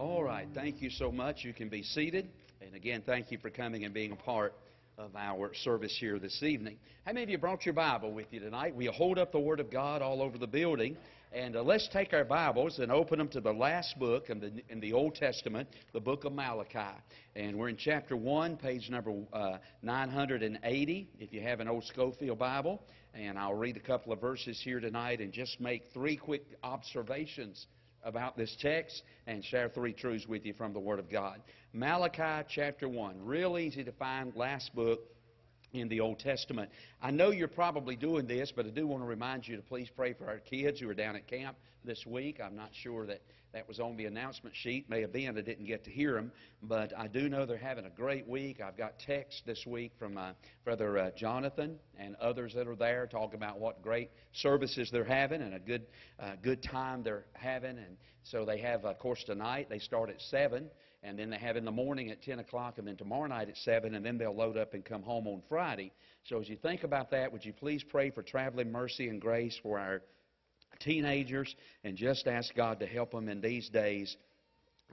All right. Thank you so much. You can be seated. And again, thank you for coming and being a part of our service here this evening. How many of you brought your Bible with you tonight? We hold up the Word of God all over the building. And uh, let's take our Bibles and open them to the last book in the, in the Old Testament, the book of Malachi. And we're in chapter 1, page number uh, 980, if you have an old Scofield Bible. And I'll read a couple of verses here tonight and just make three quick observations about this text and share three truths with you from the Word of God. Malachi chapter 1, real easy to find, last book in the Old Testament. I know you're probably doing this, but I do want to remind you to please pray for our kids who are down at camp this week. I'm not sure that that was on the announcement sheet. May have been. I didn't get to hear them, but I do know they're having a great week. I've got texts this week from uh, Brother uh, Jonathan and others that are there talking about what great services they're having and a good, uh, good time they're having. And so they have, of course, tonight they start at seven and then they have in the morning at 10 o'clock, and then tomorrow night at 7, and then they'll load up and come home on Friday. So as you think about that, would you please pray for traveling mercy and grace for our teenagers and just ask God to help them in these days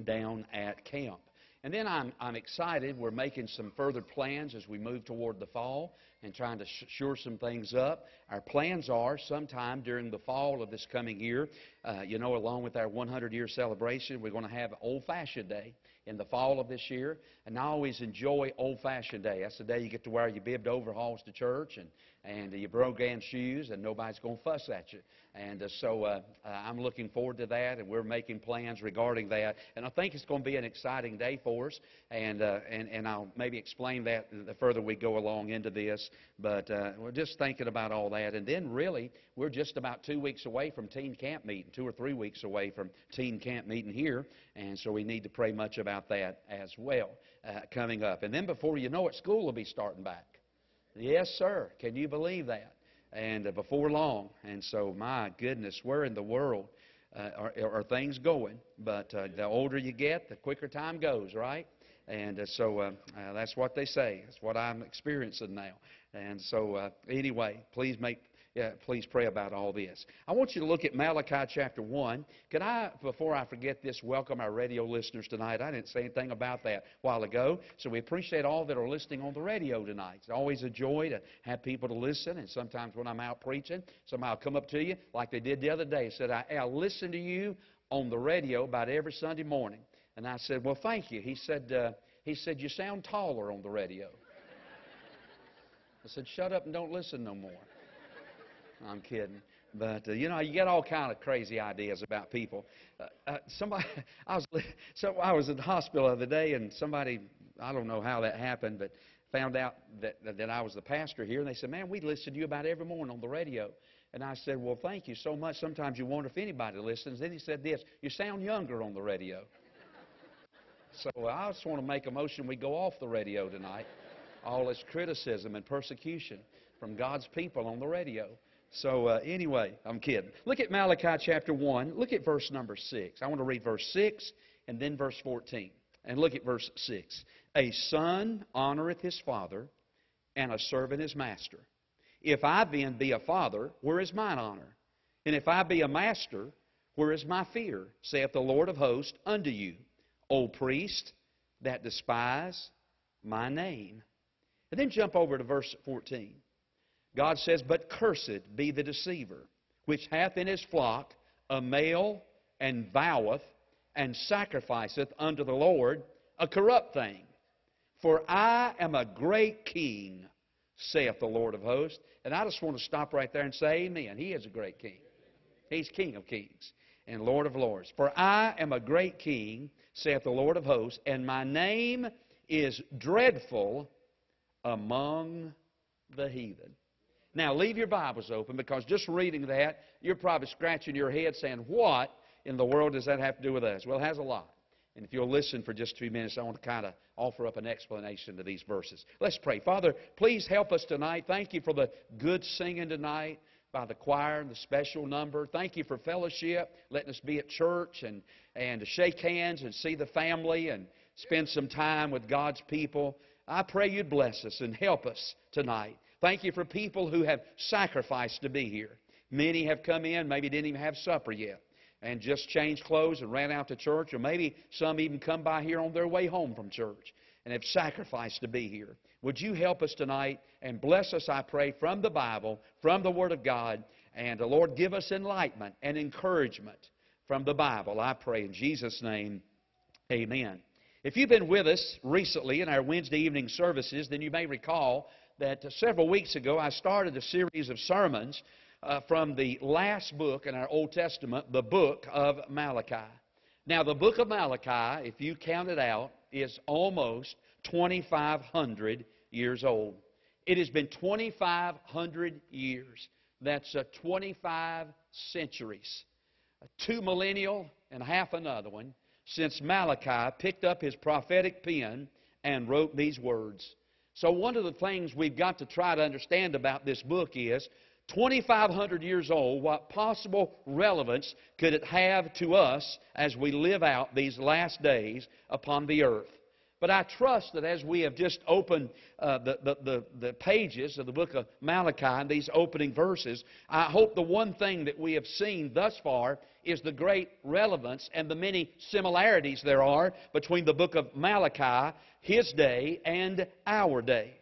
down at camp. And then I'm, I'm excited. We're making some further plans as we move toward the fall and trying to shore some things up. Our plans are sometime during the fall of this coming year, uh, you know, along with our 100 year celebration, we're going to have Old Fashioned Day in the fall of this year. And I always enjoy Old Fashioned Day. That's the day you get to wear your bibbed overalls to church and, and your brogan shoes, and nobody's going to fuss at you. And uh, so uh, uh, I'm looking forward to that, and we're making plans regarding that. And I think it's going to be an exciting day for us. And, uh, and, and I'll maybe explain that the further we go along into this. But uh, we're just thinking about all that. And then, really, we're just about two weeks away from teen camp meeting, two or three weeks away from teen camp meeting here. And so we need to pray much about that as well uh, coming up. And then before you know it, school will be starting back. Yes, sir. Can you believe that? And uh, before long. And so, my goodness, where in the world uh, are, are, things going? But uh, the older you get, the quicker time goes, right? And uh, so uh, uh, that's what they say. That's what I'm experiencing now. And so, anyway, please make yeah, please pray about all this. I want you to look at Malachi chapter 1. Could I, before I forget this, welcome our radio listeners tonight? I didn't say anything about that a while ago. So we appreciate all that are listening on the radio tonight. It's always a joy to have people to listen. And sometimes when I'm out preaching, somebody will come up to you, like they did the other day, and said, I, I listen to you on the radio about every Sunday morning. And I said, Well, thank you. He said, uh, he said, You sound taller on the radio. I said, Shut up and don't listen no more. I'm kidding. But uh, you know, you get all kind of crazy ideas about people. Uh, uh, somebody, I was so I was in the hospital the other day, and somebody, I don't know how that happened, but found out that that I was the pastor here, and they said, "Man, we listen to you about every morning on the radio." And I said, "Well, thank you so much. Sometimes you wonder if anybody listens." Then he said this: "You sound younger on the radio." so I just want to make a motion we go off the radio tonight. All this criticism and persecution from God's people on the radio. So, uh, anyway, I'm kidding. Look at Malachi chapter 1. Look at verse number 6. I want to read verse 6 and then verse 14. And look at verse 6. A son honoreth his father, and a servant his master. If I then be a father, where is mine honor? And if I be a master, where is my fear? saith the Lord of hosts unto you, O priest that despise my name. And then jump over to verse 14. God says, But cursed be the deceiver, which hath in his flock a male and voweth and sacrificeth unto the Lord a corrupt thing. For I am a great king, saith the Lord of hosts. And I just want to stop right there and say, Amen. He is a great king. He's King of kings and Lord of lords. For I am a great king, saith the Lord of hosts, and my name is dreadful among the heathen. Now, leave your Bibles open because just reading that, you're probably scratching your head saying, What in the world does that have to do with us? Well, it has a lot. And if you'll listen for just few minutes, I want to kind of offer up an explanation to these verses. Let's pray. Father, please help us tonight. Thank you for the good singing tonight by the choir and the special number. Thank you for fellowship, letting us be at church and, and to shake hands and see the family and spend some time with God's people. I pray you'd bless us and help us tonight. Thank you for people who have sacrificed to be here. Many have come in, maybe didn't even have supper yet. and just changed clothes and ran out to church, or maybe some even come by here on their way home from church and have sacrificed to be here. Would you help us tonight and bless us, I pray, from the Bible, from the Word of God, and the uh, Lord give us enlightenment and encouragement from the Bible. I pray in Jesus' name, amen. If you've been with us recently in our Wednesday evening services, then you may recall that several weeks ago I started a series of sermons uh, from the last book in our Old Testament, the book of Malachi. Now, the book of Malachi, if you count it out, is almost 2,500 years old. It has been 2,500 years. That's uh, 25 centuries. Two millennial and half another one since Malachi picked up his prophetic pen and wrote these words. So, one of the things we've got to try to understand about this book is 2,500 years old, what possible relevance could it have to us as we live out these last days upon the earth? But I trust that as we have just opened uh, the, the, the, the, pages of the book of Malachi and these opening verses, I hope the one thing that we have seen thus far is the great relevance and the many similarities there are between the book of Malachi, his day, and our day.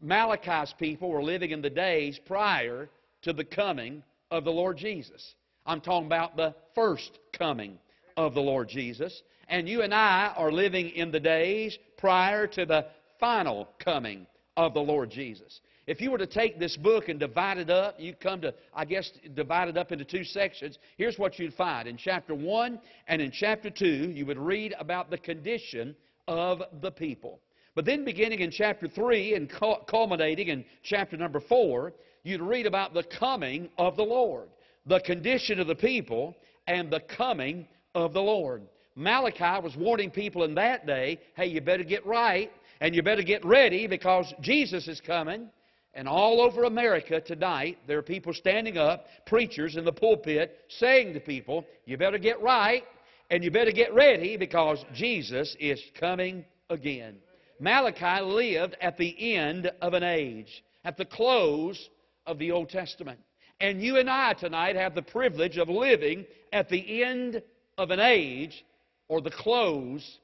Malachi's people were living in the days prior to the coming of the Lord Jesus. I'm talking about the first coming of the Lord Jesus. And you and I are living in the days prior to the final coming of the Lord Jesus. If you were to take this book and divide it up, you come to, I guess, divide it up into two sections. Here's what you'd find. In chapter 1 and in chapter 2, you would read about the condition of the people. But then beginning in chapter 3 and culminating in chapter number 4, you'd read about the coming of the Lord, the condition of the people, and the coming of the Lord. Malachi was warning people in that day hey, you better get right and you better get ready because Jesus is coming. And all over America tonight, there are people standing up, preachers in the pulpit, saying to people, you better get right and you better get ready because Jesus is coming again. Malachi lived at the end of an age, at the close of the Old Testament. And you and I tonight have the privilege of living at the end of an age or the close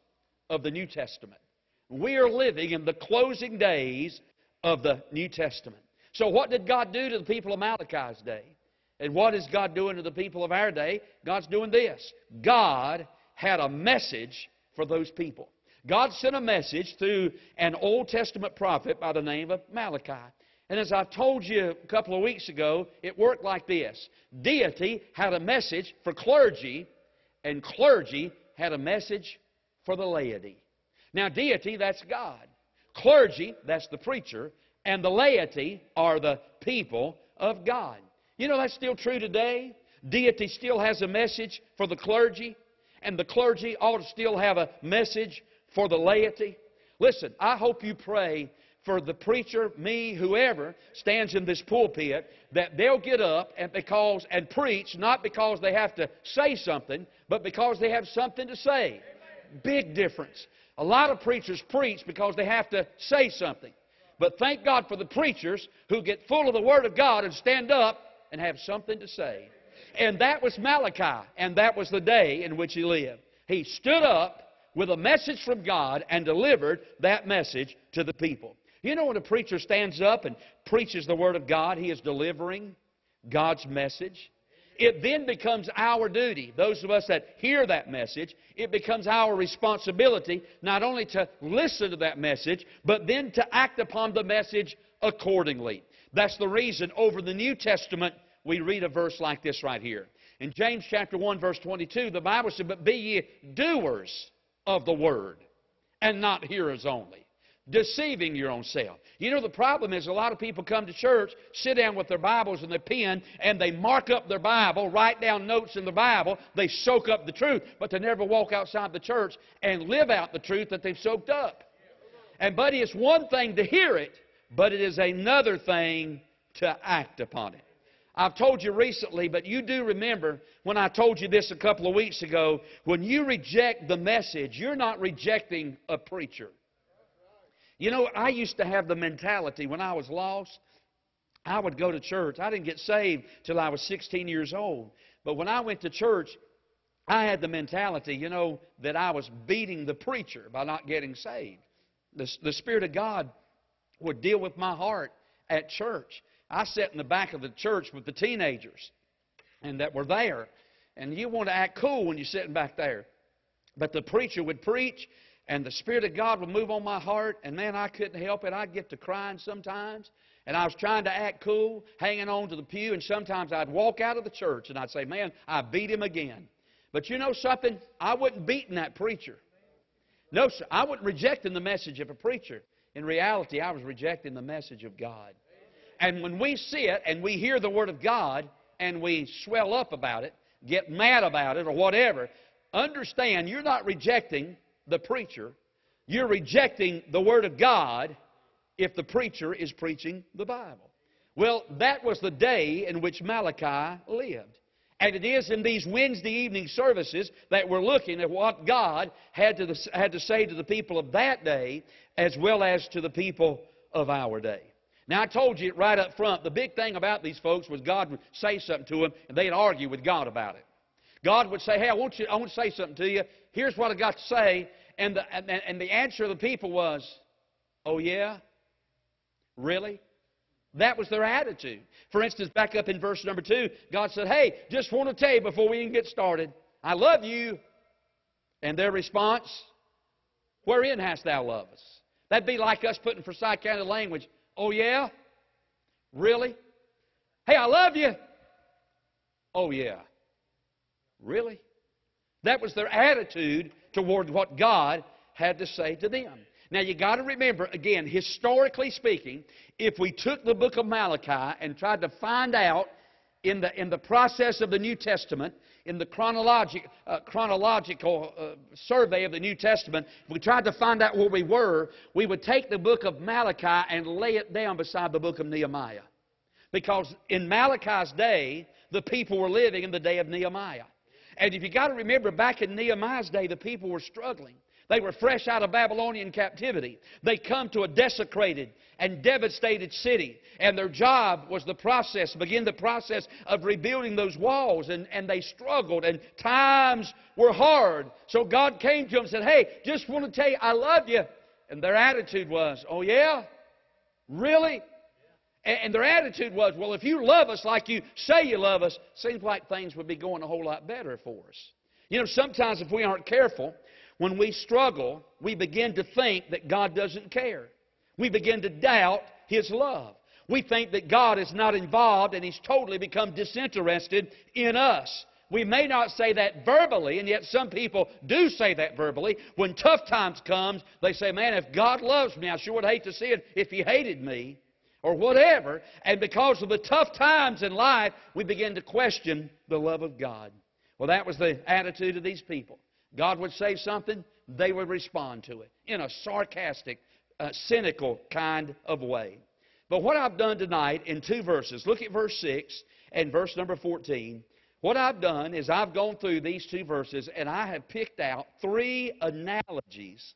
of the New Testament. We are living in the closing days of the New Testament. So, what did God do to the people of Malachi's day? And what is God doing to the people of our day? God's doing this. God had a message for those people. God sent a message through an Old Testament prophet by the name of Malachi. And as I've told you a couple of weeks ago, it worked like this Deity had a message for clergy, and clergy had a message for the laity. Now, deity, that's God. Clergy, that's the preacher. And the laity are the people of God. You know that's still true today? Deity still has a message for the clergy, and the clergy ought to still have a message for the laity. Listen, I hope you pray for the preacher, me, whoever stands in this pulpit, that they'll get up and because and preach not because they have to say something, but because they have something to say. Big difference. A lot of preachers preach because they have to say something. But thank God for the preachers who get full of the Word of God and stand up and have something to say. And that was Malachi, and that was the day in which he lived. He stood up with a message from God and delivered that message to the people. You know, when a preacher stands up and preaches the Word of God, he is delivering God's message. It then becomes our duty, those of us that hear that message, it becomes our responsibility not only to listen to that message, but then to act upon the message accordingly. That's the reason over the New Testament we read a verse like this right here. In James chapter 1 verse 22, the Bible said, "But be ye doers of the word, and not hearers only." Deceiving your own self. You know, the problem is a lot of people come to church, sit down with their Bibles and their pen, and they mark up their Bible, write down notes in the Bible, they soak up the truth, but they never walk outside the church and live out the truth that they've soaked up. And, buddy, it's one thing to hear it, but it is another thing to act upon it. I've told you recently, but you do remember when I told you this a couple of weeks ago. When you reject the message, you're not rejecting a preacher. You know, I used to have the mentality when I was lost, I would go to church. I didn't get saved till I was 16 years old. But when I went to church, I had the mentality, you know, that I was beating the preacher by not getting saved. The, the Spirit of God would deal with my heart at church. I sat in the back of the church with the teenagers and that were there. And you want to act cool when you're sitting back there. But the preacher would preach, and the Spirit of God would move on my heart, and man, I couldn't help it. I'd get to crying sometimes. And I was trying to act cool, hanging on to the pew, and sometimes I'd walk out of the church and I'd say, Man, I beat him again. But you know something? I wasn't beating that preacher. No, sir. I wasn't rejecting the message of a preacher. In reality, I was rejecting the message of God. And when we see it and we hear the Word of God and we swell up about it, get mad about it, or whatever, understand you're not rejecting the preacher. You're rejecting the Word of God if the preacher is preaching the Bible. Well, that was the day in which Malachi lived. And it is in these Wednesday evening services that we're looking at what God had to, the, had to say to the people of that day as well as to the people of our day. Now, I told you right up front, the big thing about these folks was God would say something to them, and they'd argue with God about it. God would say, Hey, I want, you, I want to say something to you. Here's what I got to say. And the, and, the answer of the people was, Oh, yeah? Really? That was their attitude. For instance, back up in verse number 2, God said, Hey, just want to tell you before we even get started, I love you. And their response, Wherein hast thou loved us? That'd be like us putting Forsyth County language, Oh, yeah? Really? Hey, I love you. Oh, yeah. Really? That was their attitude toward what God had to say to them. Now you got to remember, again, historically speaking, if we took the book of Malachi and tried to find out in the, in the process of the New Testament, in the chronologic, uh, chronological uh, survey of the New Testament, if we tried to find out where we were, we would take the book of Malachi and lay it down beside the book of Nehemiah. Because in Malachi's day, the people were living in the day of Nehemiah. And if you got to remember, back in Nehemiah's day, the people were struggling. They were fresh out of Babylonian captivity. They come to a desecrated and devastated city. And their job was the process, begin the process of rebuilding those walls. And, and they struggled, and times were hard. So God came to them and said, Hey, just want to tell you, I love you. And their attitude was, Oh, yeah? Really? And their attitude was, well, if you love us like you say you love us, seems like things would be going a whole lot better for us. You know, sometimes if we aren't careful, when we struggle, we begin to think that God doesn't care. We begin to doubt His love. We think that God is not involved and He's totally become disinterested in us. We may not say that verbally, and yet some people do say that verbally. When tough times comes, they say, man, if God loves me, I sure would hate to see it if He hated me or whatever. And because of the tough times in life, we begin to question the love of God. Well, that was the attitude of these people. God would say something, they would respond to it in a sarcastic, uh, cynical kind of way. But what I've done tonight in two verses, look at verse 6 and verse number 14. What I've done is I've gone through these two verses and I have picked out three analogies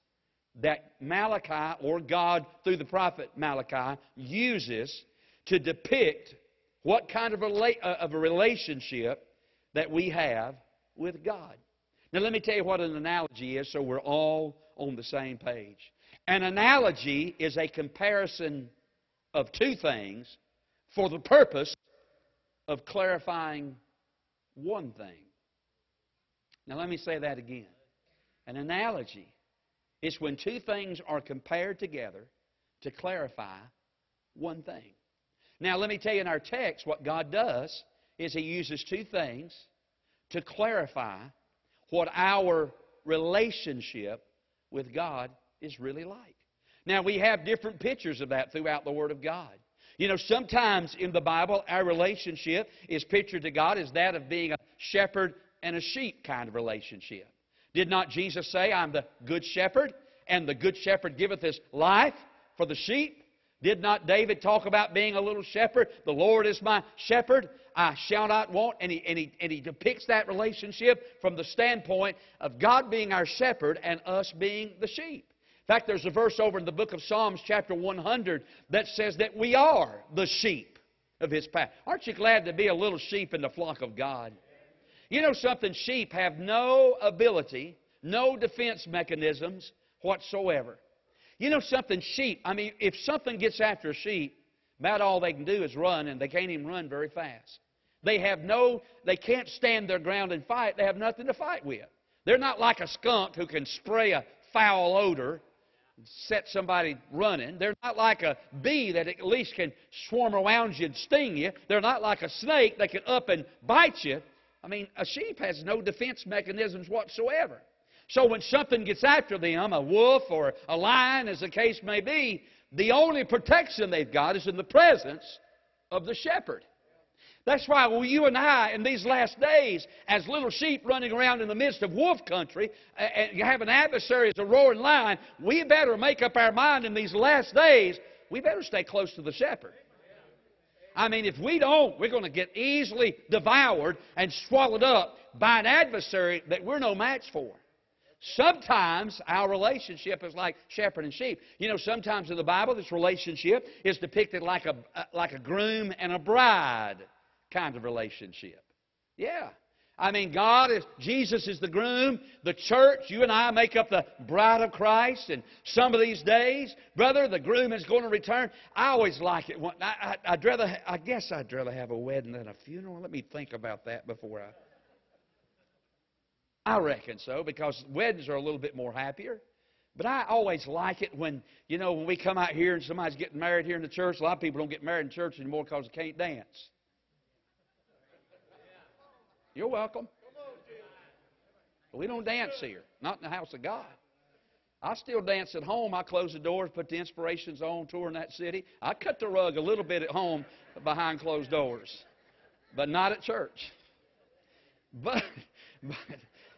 that Malachi, or God through the prophet Malachi, uses to depict what kind of a, uh, of a relationship that we have with God. Now, let me tell you what an analogy is so we're all on the same page. An analogy is a comparison of two things for the purpose of clarifying one thing. Now, let me say that again. An analogy it's when two things are compared together to clarify one thing. Now, let me tell you in our text, what God does is He uses two things to clarify what our relationship with God is really like. Now, we have different pictures of that throughout the Word of God. You know, sometimes in the Bible, our relationship is pictured to God as that of being a shepherd and a sheep kind of relationship. Did not Jesus say, I'm the good shepherd, and the good shepherd giveth his life for the sheep? Did not David talk about being a little shepherd? The Lord is my shepherd. I shall not want. And he, and, he, and he depicts that relationship from the standpoint of God being our shepherd and us being the sheep. In fact, there's a verse over in the book of Psalms, chapter 100, that says that we are the sheep of his path. Aren't you glad to be a little sheep in the flock of God? You know something? Sheep have no ability, no defense mechanisms whatsoever. You know something? Sheep, I mean, if something gets after a sheep, about all they can do is run, and they can't even run very fast. They have no, they can't stand their ground and fight. They have nothing to fight with. They're not like a skunk who can spray a foul odor and set somebody running. They're not like a bee that at least can swarm around you and sting you. They're not like a snake that can up and bite you. I mean, a sheep has no defense mechanisms whatsoever. So when something gets after them, a wolf or a lion, as the case may be, the only protection they've got is in the presence of the shepherd. That's why well, you and I, in these last days, as little sheep running around in the midst of wolf country, and you have an adversary as a roaring lion, we better make up our mind in these last days, we better stay close to the shepherd. I mean, if we don't, we're going to get easily devoured and swallowed up by an adversary that we're no match for. Sometimes our relationship is like shepherd and sheep. You know, sometimes in the Bible, this relationship is depicted like a, uh, like a groom and a bride kind of relationship. Yeah. I mean, God is, Jesus is the groom. The church, you and I make up the bride of Christ. And some of these days, brother, the groom is going to return. I always like it. I, I, would rather, I guess I'd rather have a wedding than a funeral. Let me think about that before I. I reckon so because weddings are a little bit more happier. But I always like it when, you know, when we come out here and somebody's getting married here in the church. A lot of people don't get married in church anymore because they can't dance. You're welcome. We don't dance here, not in the house of God. I still dance at home. I close the doors, put the inspirations on, Touring That City. I cut the rug a little bit at home behind closed doors, but not at church. But, but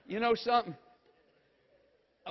you know something?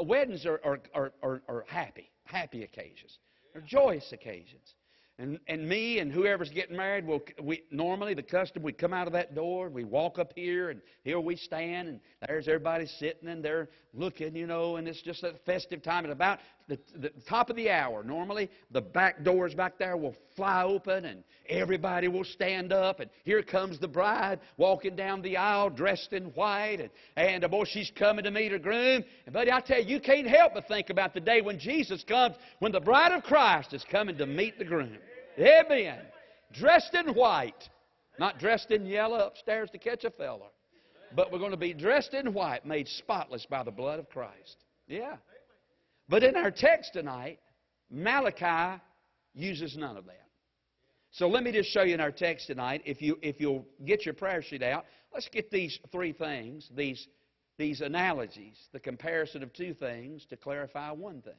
Weddings are, are, are, are, are happy, happy occasions. They're joyous occasions. And, and me and whoever's getting married, will we, normally the custom, we come out of that door, we walk up here, and here we stand, and there's everybody sitting, and they're looking, you know, and it's just a festive time. At about the, the top of the hour, normally the back doors back there will fly open, and everybody will stand up, and here comes the bride walking down the aisle dressed in white, and, and uh, boy, she's coming to meet her groom. And, buddy, I tell you, you can't help but think about the day when Jesus comes, when the bride of Christ is coming to meet the groom. Amen. Dressed in white. Not dressed in yellow upstairs to catch a fella. But we're going to be dressed in white, made spotless by the blood of Christ. Yeah. But in our text tonight, Malachi uses none of that. So let me just show you in our text tonight, if, you, if you'll get your prayer sheet out, let's get these three things, these, these analogies, the comparison of two things to clarify one thing.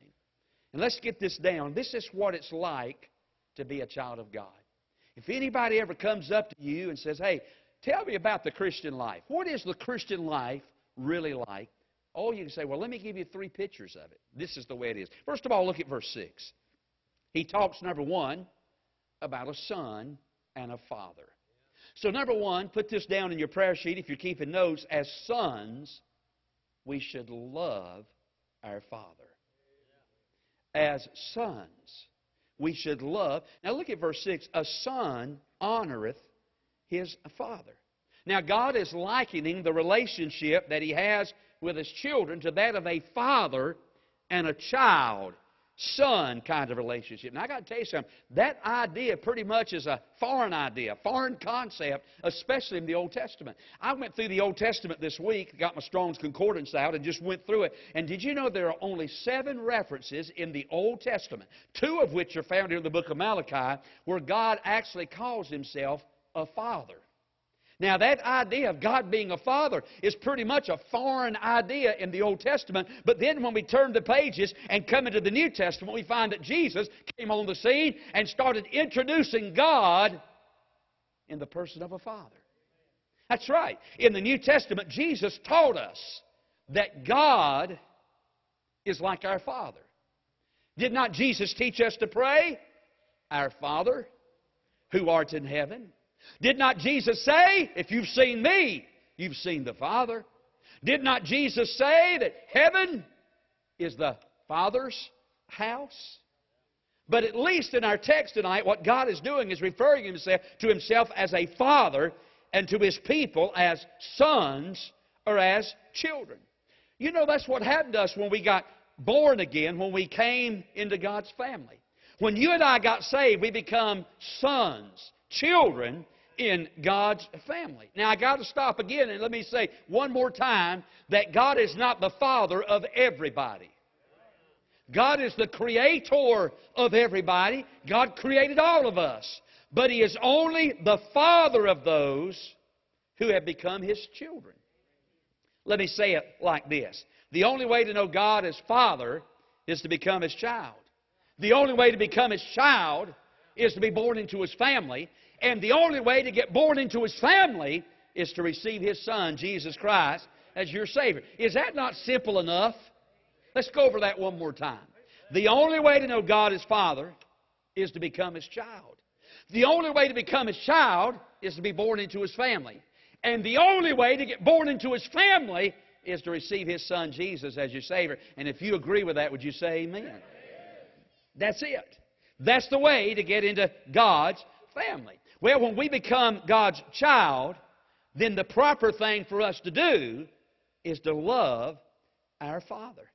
And let's get this down. This is what it's like to be a child of God. If anybody ever comes up to you and says, hey, tell me about the Christian life, what is the Christian life really like? Oh, you can say, well, let me give you three pictures of it. This is the way it is. First of all, look at verse 6. He talks, number one, about a son and a father. So, number one, put this down in your prayer sheet if you're keeping notes. As sons, we should love our Father. As sons, we should love. Now look at verse 6. A son honoreth his father. Now God is likening the relationship that he has with his children to that of a father and a child son kind of relationship. Now, I got to tell you something. That idea pretty much is a foreign idea, foreign concept, especially in the Old Testament. I went through the Old Testament this week, got my Strong's Concordance out, and just went through it. And did you know there are only seven references in the Old Testament, two of which are found in the book of Malachi, where God actually calls himself a father? Now, that idea of God being a father is pretty much a foreign idea in the Old Testament. But then when we turn the pages and come into the New Testament, we find that Jesus came on the scene and started introducing God in the person of a father. That's right. In the New Testament, Jesus taught us that God is like our Father. Did not Jesus teach us to pray? Our Father, who art in heaven, did not Jesus say, If you've seen me, you've seen the Father? Did not Jesus say that heaven is the Father's house? But at least in our text tonight, what God is doing is referring himself to himself as a father. and to his people as sons or as children. You know, that's what happened to us when we got born again, when we came into God's family. When you and I got saved, we become sons, children in God's family. Now, I got to stop again and let me say one more time that God is not the father of everybody. God is the creator of everybody. God created all of us. But He is only the father of those who have become His children. Let me say it like this The only way to know God as Father is to become His child. The only way to become His child is to be born into His family. And the only way to get born into His family is to receive His Son, Jesus Christ, as your Savior. Is that not simple enough? Let's go over that one more time. The only way to know God as Father is to become His child. The only way to become His child is to be born into His family. And the only way to get born into His family is to receive His Son Jesus as your Savior. And if you agree with that, would you say amen? That's it. That's the way to get into God's family. Well, when we become God's child, then the proper thing for us to do is to love our Father.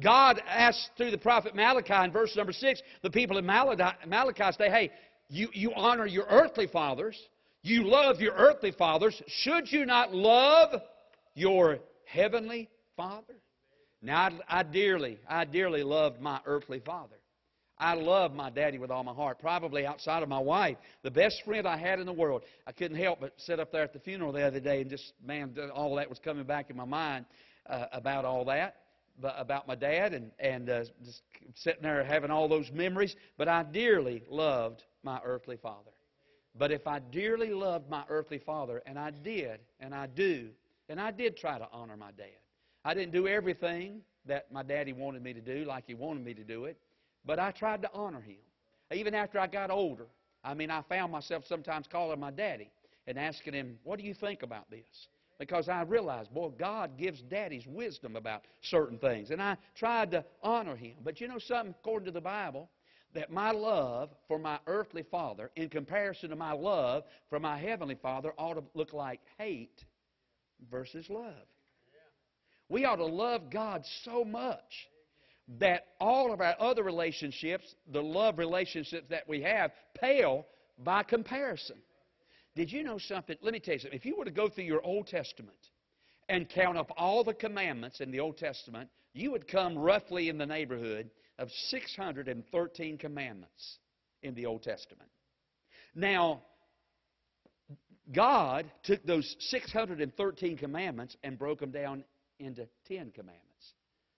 God asked through the prophet Malachi in verse number 6, the people in Malachi say, hey, you, you honor your earthly fathers, you love your earthly fathers, should you not love your heavenly Father? Now, I, I dearly, I dearly loved my earthly father. I loved my daddy with all my heart, probably outside of my wife. The best friend I had in the world. I couldn't help but sit up there at the funeral the other day and just, man, all that was coming back in my mind uh, about all that about my dad and, and uh, just sitting there having all those memories. But I dearly loved my earthly father. But if I dearly loved my earthly father, and I did, and I do, and I did try to honor my dad. I didn't do everything that my daddy wanted me to do like he wanted me to do it, but I tried to honor him. Even after I got older, I mean, I found myself sometimes calling my daddy and asking him, What do you think about this? because I realized, boy, God gives daddies wisdom about certain things. And I tried to honor him. But you know something, according to the Bible, that my love for my earthly father, in comparison to my love for my heavenly father, ought to look like hate versus love. We ought to love God so much that all of our other relationships, the love relationships that we have, pale by comparison. Did you know something? Let me tell you something. If you were to go through your Old Testament and count up all the commandments in the Old Testament, you would come roughly in the neighborhood of 613 commandments in the Old Testament. Now, God took those 613 commandments and broke them down into 10 commandments.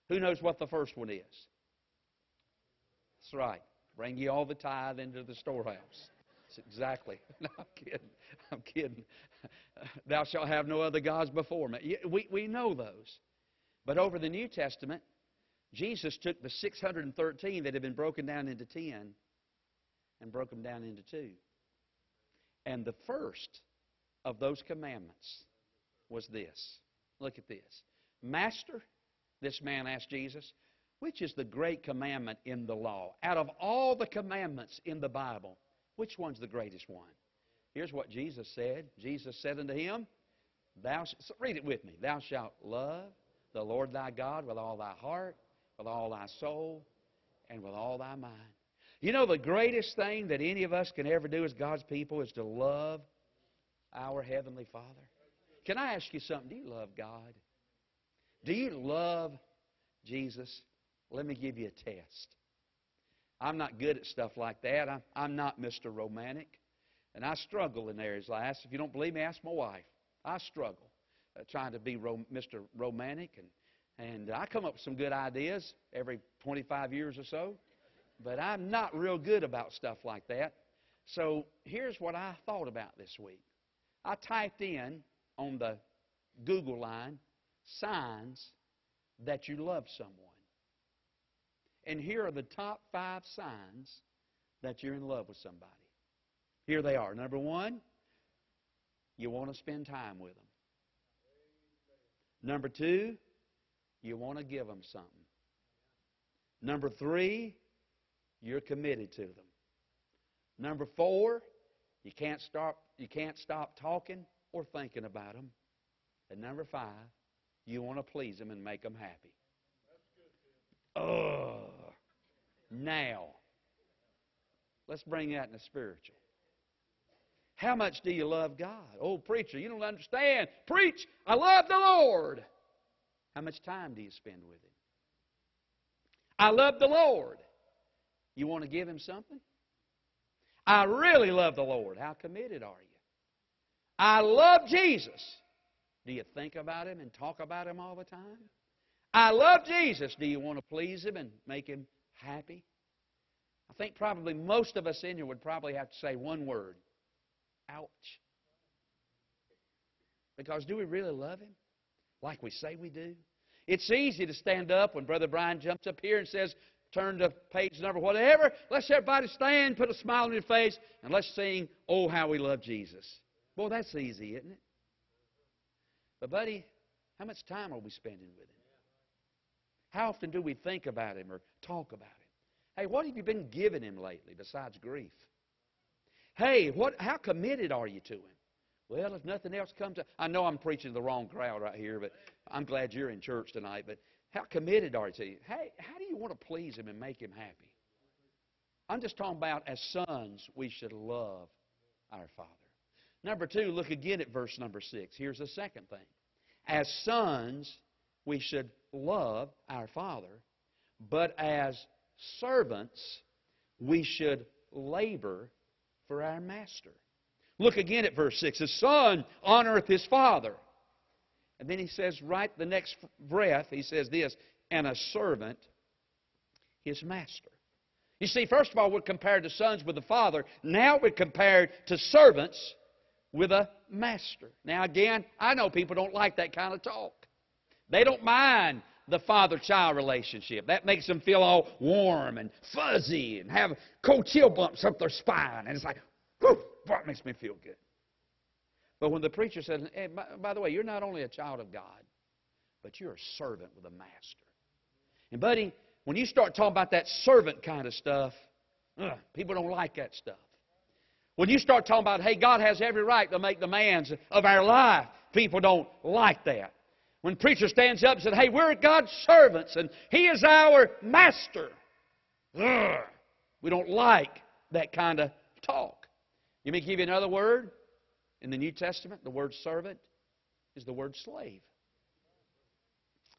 Who knows what the first one is? That's right. Bring ye all the tithe into the storehouse. That's exactly. No, I'm kidding. I'm kidding. Thou shalt have no other gods before me. We, we know those. But over the New Testament, Jesus took the 613 that had been broken down into 10 and broke them down into two. And the first of those commandments was this. Look at this. Master, this man asked Jesus, which is the great commandment in the law? Out of all the commandments in the Bible, which one's the greatest one? Here's what Jesus said. Jesus said unto him, Thou so read it with me. Thou shalt love the Lord thy God with all thy heart, with all thy soul, and with all thy mind. You know the greatest thing that any of us can ever do as God's people is to love our Heavenly Father. Can I ask you something? Do you love God? Do you love Jesus? Let me give you a test. I'm not good at stuff like that. I'm, I'm not Mr. Romantic. And I struggle in areas like that. If you don't believe me, ask my wife. I struggle uh, trying to be ro- Mr. Romantic. And, and I come up with some good ideas every 25 years or so. But I'm not real good about stuff like that. So here's what I thought about this week. I typed in on the Google line signs that you love someone. And here are the top five signs that you're in love with somebody. Here they are. Number one, you want to spend time with them. Number two, you want to give them something. Number three, you're committed to them. Number four, You can't stop, you can't stop talking or thinking about them. And number five, you want to please them and make them happy. Ugh. Now, let's bring that in the spiritual. How much do you love God? Oh, preacher, you don't understand. Preach, I love the Lord. How much time do you spend with Him? I love the Lord. You want to give Him something? I really love the Lord. How committed are you? I love Jesus. Do you think about Him and talk about Him all the time? I love Jesus. Do you want to please Him and make Him happy? I think probably most of us in here would probably have to say one word ouch. Because do we really love Him like we say we do? It's easy to stand up when Brother Brian jumps up here and says, turn to page number whatever. Let's everybody stand, put a smile on your face, and let's sing, Oh, how we love Jesus. Boy, that's easy, isn't it? But, buddy, how much time are we spending with Him? How often do we think about Him or talk about Him? Hey, what have you been giving Him lately besides grief? Hey, what, how committed are you to Him? Well, if nothing else comes up, I know I'm preaching to the wrong crowd right here, but I'm glad you're in church tonight. But how committed are you to Him? Hey, how do you want to please Him and make Him happy? I'm just talking about as sons, we should love our Father. Number two, look again at verse number six. Here's the second thing. As sons, we should love our Father, but as servants, we should labor for our master. Look again at verse 6. The son honoreth his father. And then he says, right the next breath, he says this, and a servant his master. You see, first of all, we're compared to sons with the father. Now we're compared to servants with a master. Now, again, I know people don't like that kind of talk. They don't mind the father child relationship. That makes them feel all warm and fuzzy and have cold chill bumps up their spine. And it's like, whew, that makes me feel good. But when the preacher says, hey, by, by, the way, you're not only a child of God, but you're a servant with a master. And, buddy, when you start talking about that servant kind of stuff, ugh, people don't like that stuff. When you start talking about, hey, God has every right to make demands of our life, people don't like that. When preacher stands up and says, hey, we're God's servants and He is our master. Ugh, we don't like that kind of talk. Let me give you another word. In the New Testament, the word servant is the word slave.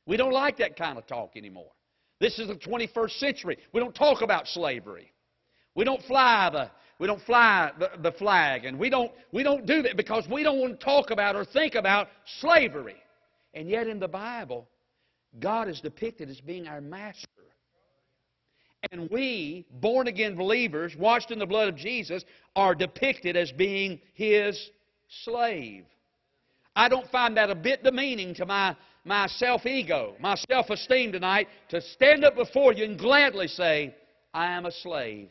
We don't like that kind of talk anymore. This is the 21st century. We don't talk about slavery. We don't fly the we don't fly the, the flag, and we don't we don't do that because we don't want to talk about or think about slavery. And yet in the Bible, God is depicted as being our master. And we, born again believers, washed in the blood of Jesus, are depicted as being His slave. I don't find that a bit demeaning to my, my self ego, my self esteem tonight, to stand up before you and gladly say, I am a slave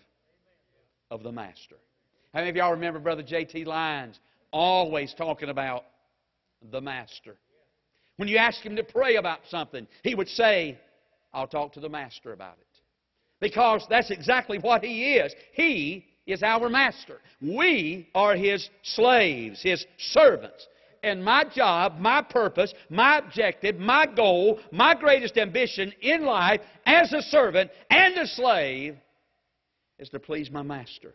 of the Master. How many of y'all remember Brother J.T. Lyons always talking about the Master? When you ask him to pray about something, he would say, I'll talk to the master about it. Because that's exactly what he is. He is our master. We are his slaves, his servants. And my job, my purpose, my objective, my goal, my greatest ambition in life as a servant and a slave is to please my master.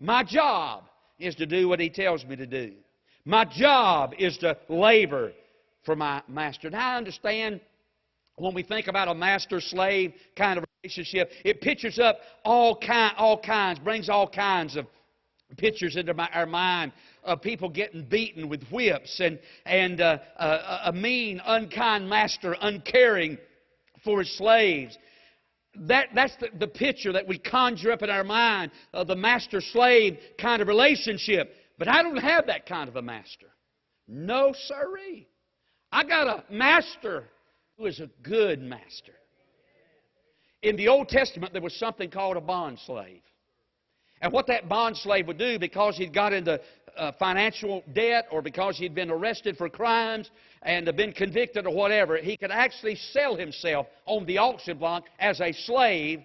My job is to do what he tells me to do. My job is to labor for my master. Now, I understand when we think about a master slave kind of relationship, it pictures up all, kind, all kinds, brings all kinds of pictures into my, our mind of people getting beaten with whips and, and uh, uh, a mean, unkind master, uncaring for his slaves. That, that's the, the picture that we conjure up in our mind of the master slave kind of relationship. But I don't have that kind of a master. No, sirree. I got a master who is a good master. In the Old Testament, there was something called a bond slave. And what that bond slave would do, because he'd got into uh, financial debt or because he'd been arrested for crimes and been convicted or whatever, he could actually sell himself on the auction block as a slave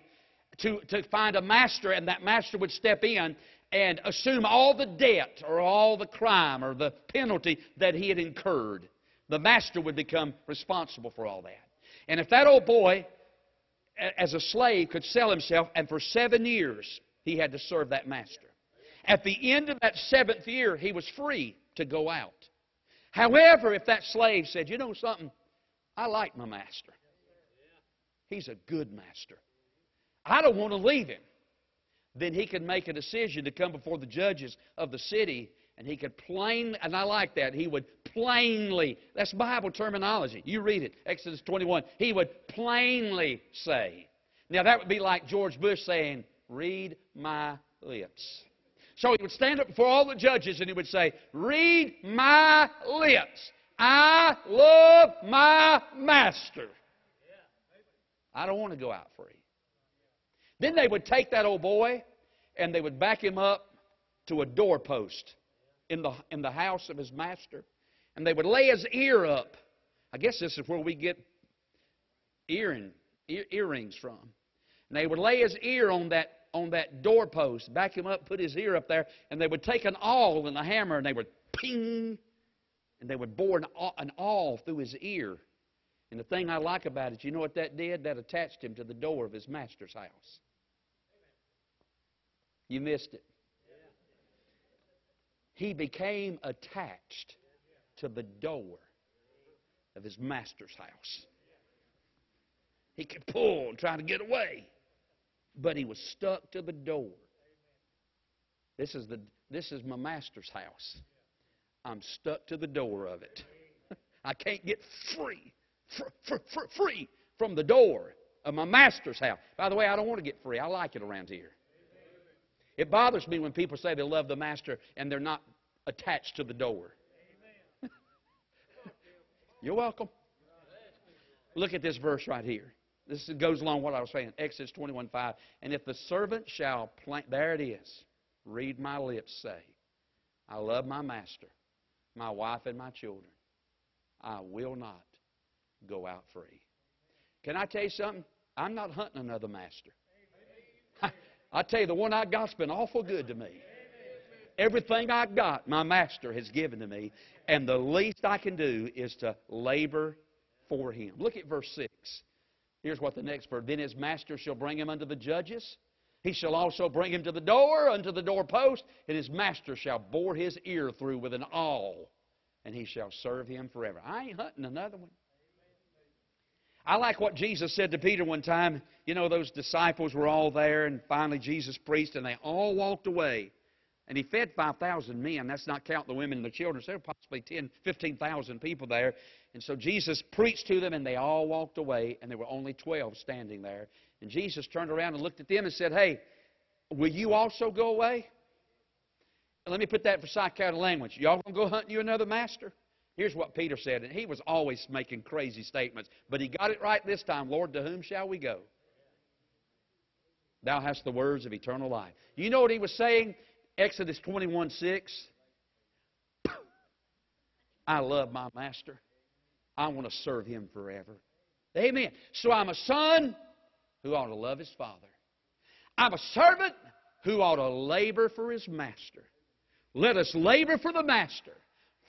to, to find a master, and that master would step in and assume all the debt or all the crime or the penalty that he had incurred. The master would become responsible for all that. And if that old boy, as a slave, could sell himself, and for seven years he had to serve that master. At the end of that seventh year, he was free to go out. However, if that slave said, You know something? I like my master. He's a good master. I don't want to leave him. Then he could make a decision to come before the judges of the city and he could plainly, and I like that, he would plainly, that's Bible terminology. You read it, Exodus 21. He would plainly say. Now that would be like George Bush saying, Read my lips. So he would stand up before all the judges and he would say, Read my lips. I love my master. I don't want to go out free. Then they would take that old boy and they would back him up to a doorpost in the, in the house of his master. And they would lay his ear up. I guess this is where we get earring, ear, earrings from. And they would lay his ear on that on that doorpost, back him up, put his ear up there, and they would take an awl and a hammer and they would ping, and they would bore an, an awl through his ear. And the thing I like about it, you know what that did? That attached him to the door of his master's house. You missed it. He became attached to the door of his master's house. He could pull and try to get away but he was stuck to the door. This is, the, this is my master's house. I'm stuck to the door of it. I can't get free, fr- fr- fr- free from the door of my master's house. By the way, I don't want to get free. I like it around here. It bothers me when people say they love the master and they're not attached to the door. You're welcome. Look at this verse right here. This goes along what I was saying. Exodus 21 5. And if the servant shall plant, there it is. Read my lips say, I love my master, my wife, and my children. I will not go out free. Can I tell you something? I'm not hunting another master. I tell you, the one I got's been awful good to me. Everything I got, my master has given to me, and the least I can do is to labor for him. Look at verse 6. Here's what the next verse. Then his master shall bring him unto the judges. He shall also bring him to the door, unto the doorpost, and his master shall bore his ear through with an awl, and he shall serve him forever. I ain't hunting another one. I like what Jesus said to Peter one time. You know, those disciples were all there, and finally Jesus preached, and they all walked away. And he fed 5,000 men. That's not counting the women and the children. So there were possibly 10, 15,000 people there. And so Jesus preached to them, and they all walked away, and there were only 12 standing there. And Jesus turned around and looked at them and said, Hey, will you also go away? let me put that for psychotic language. Y'all going to go hunt you another master? Here's what Peter said, and he was always making crazy statements, but he got it right this time. Lord, to whom shall we go? Thou hast the words of eternal life. You know what he was saying? Exodus 21 6. I love my master. I want to serve him forever. Amen. So I'm a son who ought to love his father. I'm a servant who ought to labor for his master. Let us labor for the master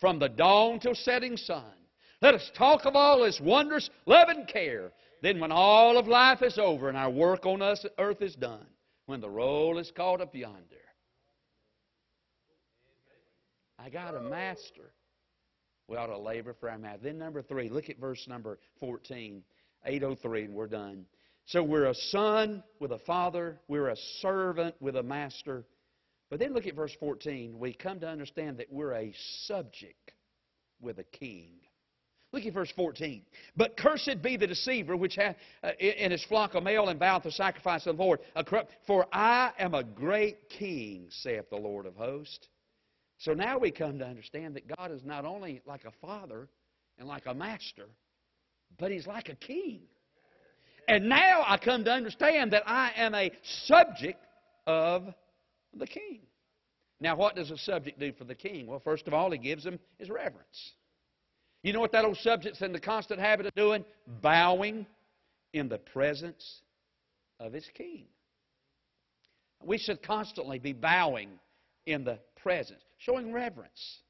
from the dawn till setting sun. Let us talk of all his wondrous love and care. Then, when all of life is over and our work on us earth is done, when the roll is called up yonder, I got a master. We ought to labor for our master. Then number three, look at verse number 14, 803, and we're done. So we're a son with a father. We're a servant with a master. But then look at verse 14. We come to understand that we're a subject with a king. Look at verse 14. But cursed be the deceiver which hath uh, in his flock a male and voweth the sacrifice of the Lord. For I am a great king, saith the Lord of hosts. So now we come to understand that God is not only like a father and like a master, but He's like a king. And now I come to understand that I am a subject of the king. Now, what does a subject do for the king? Well, first of all, he gives him his reverence. You know what that old subject's in the constant habit of doing? Bowing in the presence of his king. We should constantly be bowing in the presence, showing reverence.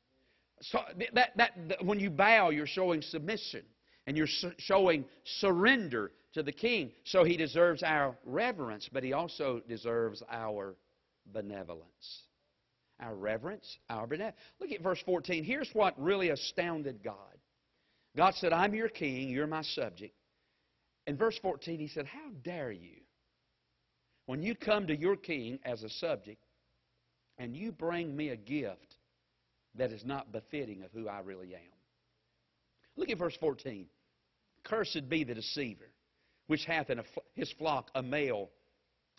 So that, that, that, when you bow, you're showing submission and you're su- showing surrender to the king. So he deserves our reverence, but he also deserves our benevolence. Our reverence, our benevolence. Look at verse 14. Here's what really astounded God. God said, I'm your king, you're my subject. In verse 14, he said, How dare you, when you come to your king as a subject, and you bring me a gift that is not befitting of who I really am? Look at verse 14. Cursed be the deceiver, which hath in his flock a male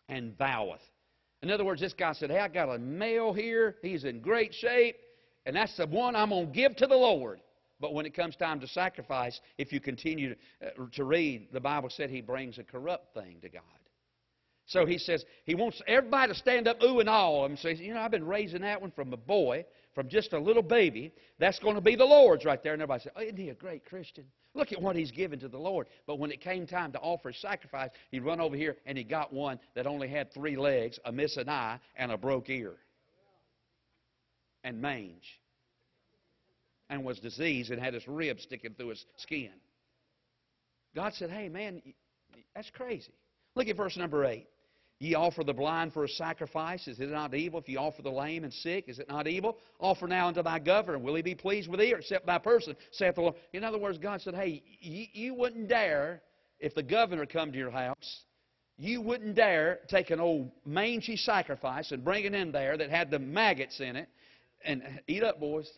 and voweth. In other words, this guy said, Hey, I got a male here. He's in great shape, and that's the one I'm going to give to the Lord. But when it comes time to sacrifice, if you continue to, uh, to read, the Bible said he brings a corrupt thing to God. So he says he wants everybody to stand up, ooh and all, and says, you know, I've been raising that one from a boy, from just a little baby. That's going to be the Lord's right there. And everybody said, oh, isn't he a great Christian? Look at what he's given to the Lord. But when it came time to offer a sacrifice, he'd run over here and he got one that only had three legs, a missing eye, and a broke ear, and mange and was diseased and had his ribs sticking through his skin. God said, Hey, man, that's crazy. Look at verse number 8. Ye offer the blind for a sacrifice. Is it not evil if ye offer the lame and sick? Is it not evil? Offer now unto thy governor. Will he be pleased with thee or accept thy person? saith the Lord. In other words, God said, Hey, you, you wouldn't dare, if the governor come to your house, you wouldn't dare take an old mangy sacrifice and bring it in there that had the maggots in it and eat up, boys.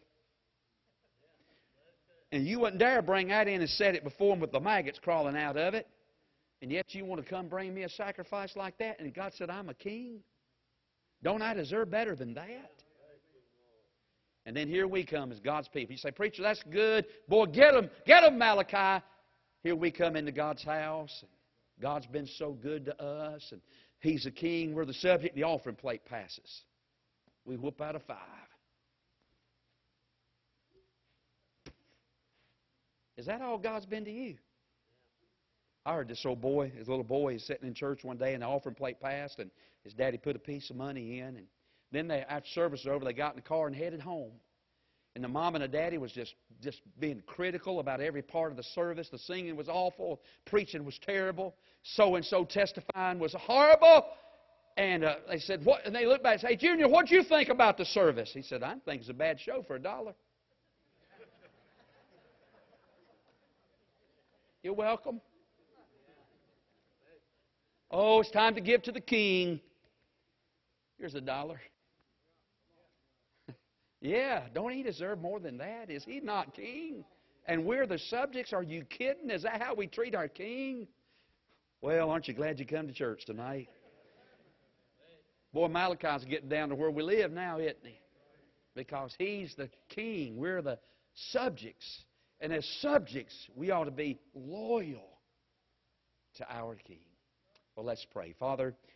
And you wouldn't dare bring that in and set it before him with the maggots crawling out of it. And yet you want to come bring me a sacrifice like that? And God said, I'm a king. Don't I deserve better than that? And then here we come as God's people. You say, Preacher, that's good. Boy, get them. Get them, Malachi. Here we come into God's house. God's been so good to us. And He's a king. We're the subject. The offering plate passes. We whoop out a five. Is that all God's been to you? I heard this old boy, his little boy, is sitting in church one day and the offering plate passed, and his daddy put a piece of money in. And then they, after service was over, they got in the car and headed home. And the mom and the daddy was just, just being critical about every part of the service. The singing was awful. Preaching was terrible. So and so testifying was horrible. And uh, they said, what? And they looked back and said, Hey, Junior, what do you think about the service? He said, I think it's a bad show for a dollar. You're welcome. Oh, it's time to give to the king. Here's a dollar. yeah, don't he deserve more than that? Is he not king? And we're the subjects? Are you kidding? Is that how we treat our king? Well, aren't you glad you come to church tonight? Boy, Malachi's getting down to where we live now, isn't he? Because he's the king. We're the subjects. And as subjects, we ought to be loyal to our King. Well, let's pray. Father,